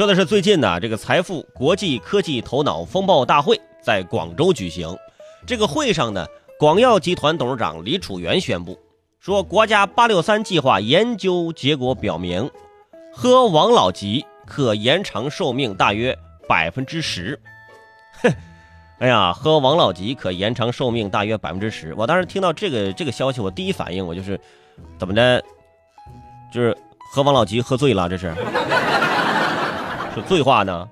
说的是最近呢，这个财富国际科技头脑风暴大会在广州举行。这个会上呢，广药集团董事长李楚元宣布说，国家“八六三”计划研究结果表明，喝王老吉可延长寿命大约百分之十。哼，哎呀，喝王老吉可延长寿命大约百分之十。我当时听到这个这个消息，我第一反应我就是，怎么的，就是喝王老吉喝醉了，这是。是醉话呢？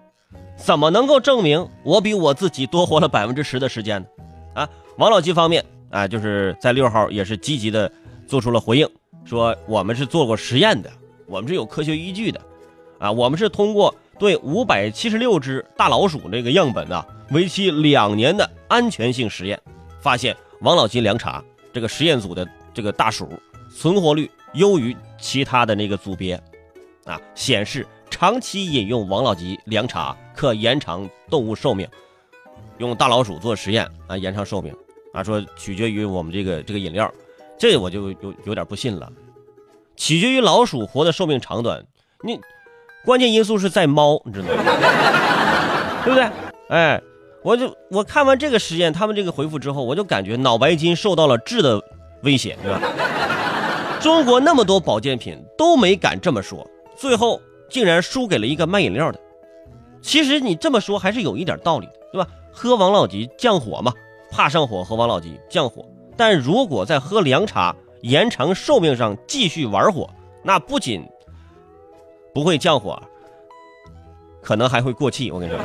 怎么能够证明我比我自己多活了百分之十的时间呢？啊，王老吉方面啊，就是在六号也是积极的做出了回应，说我们是做过实验的，我们是有科学依据的，啊，我们是通过对五百七十六只大老鼠这个样本啊，为期两年的安全性实验，发现王老吉凉茶这个实验组的这个大鼠存活率优于其他的那个组别，啊，显示。长期饮用王老吉凉茶可延长动物寿命，用大老鼠做实验啊，延长寿命啊，说取决于我们这个这个饮料，这我就有有点不信了。取决于老鼠活的寿命长短，你关键因素是在猫，你知道吗？对不对？哎，我就我看完这个实验，他们这个回复之后，我就感觉脑白金受到了质的威胁，对吧？中国那么多保健品都没敢这么说，最后。竟然输给了一个卖饮料的。其实你这么说还是有一点道理的，对吧？喝王老吉降火嘛，怕上火，喝王老吉降火。但如果在喝凉茶延长寿命上继续玩火，那不仅不会降火，可能还会过气。我跟你说，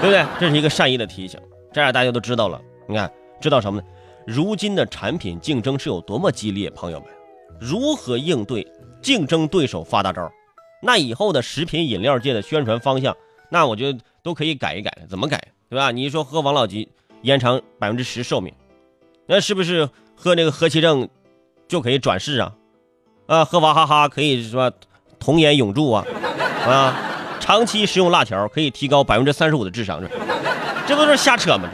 对不对？这是一个善意的提醒，这样大家都知道了。你看，知道什么呢？如今的产品竞争是有多么激烈，朋友们，如何应对竞争对手发大招？那以后的食品饮料界的宣传方向，那我觉得都可以改一改，怎么改，对吧？你说喝王老吉延长百分之十寿命，那是不是喝那个和其正就可以转世啊？啊，喝娃哈哈可以是吧童颜永驻啊？啊，长期食用辣条可以提高百分之三十五的智商，这这不是瞎扯吗？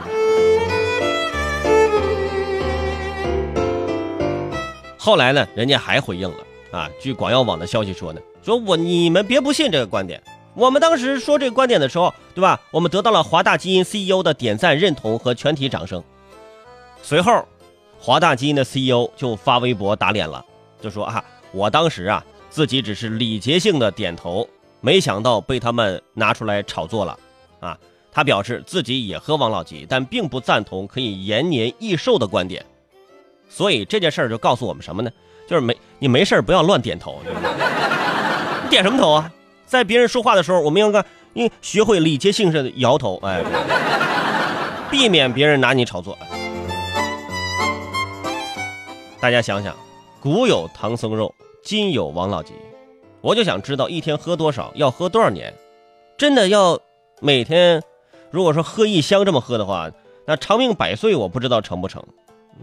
后来呢，人家还回应了啊，据广药网的消息说呢。说我你们别不信这个观点，我们当时说这个观点的时候，对吧？我们得到了华大基因 CEO 的点赞、认同和全体掌声。随后，华大基因的 CEO 就发微博打脸了，就说啊，我当时啊自己只是礼节性的点头，没想到被他们拿出来炒作了啊。他表示自己也喝王老吉，但并不赞同可以延年益寿的观点。所以这件事儿就告诉我们什么呢？就是没你没事不要乱点头。你点什么头啊？在别人说话的时候，我们应该应学会礼节性的摇头，哎，避免别人拿你炒作。大家想想，古有唐僧肉，今有王老吉，我就想知道一天喝多少，要喝多少年？真的要每天，如果说喝一箱这么喝的话，那长命百岁，我不知道成不成？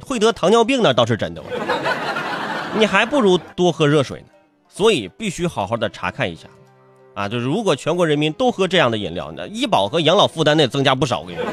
会得糖尿病那倒是真的，你还不如多喝热水呢。所以必须好好的查看一下，啊，就是如果全国人民都喝这样的饮料，那医保和养老负担那增加不少，我跟你说。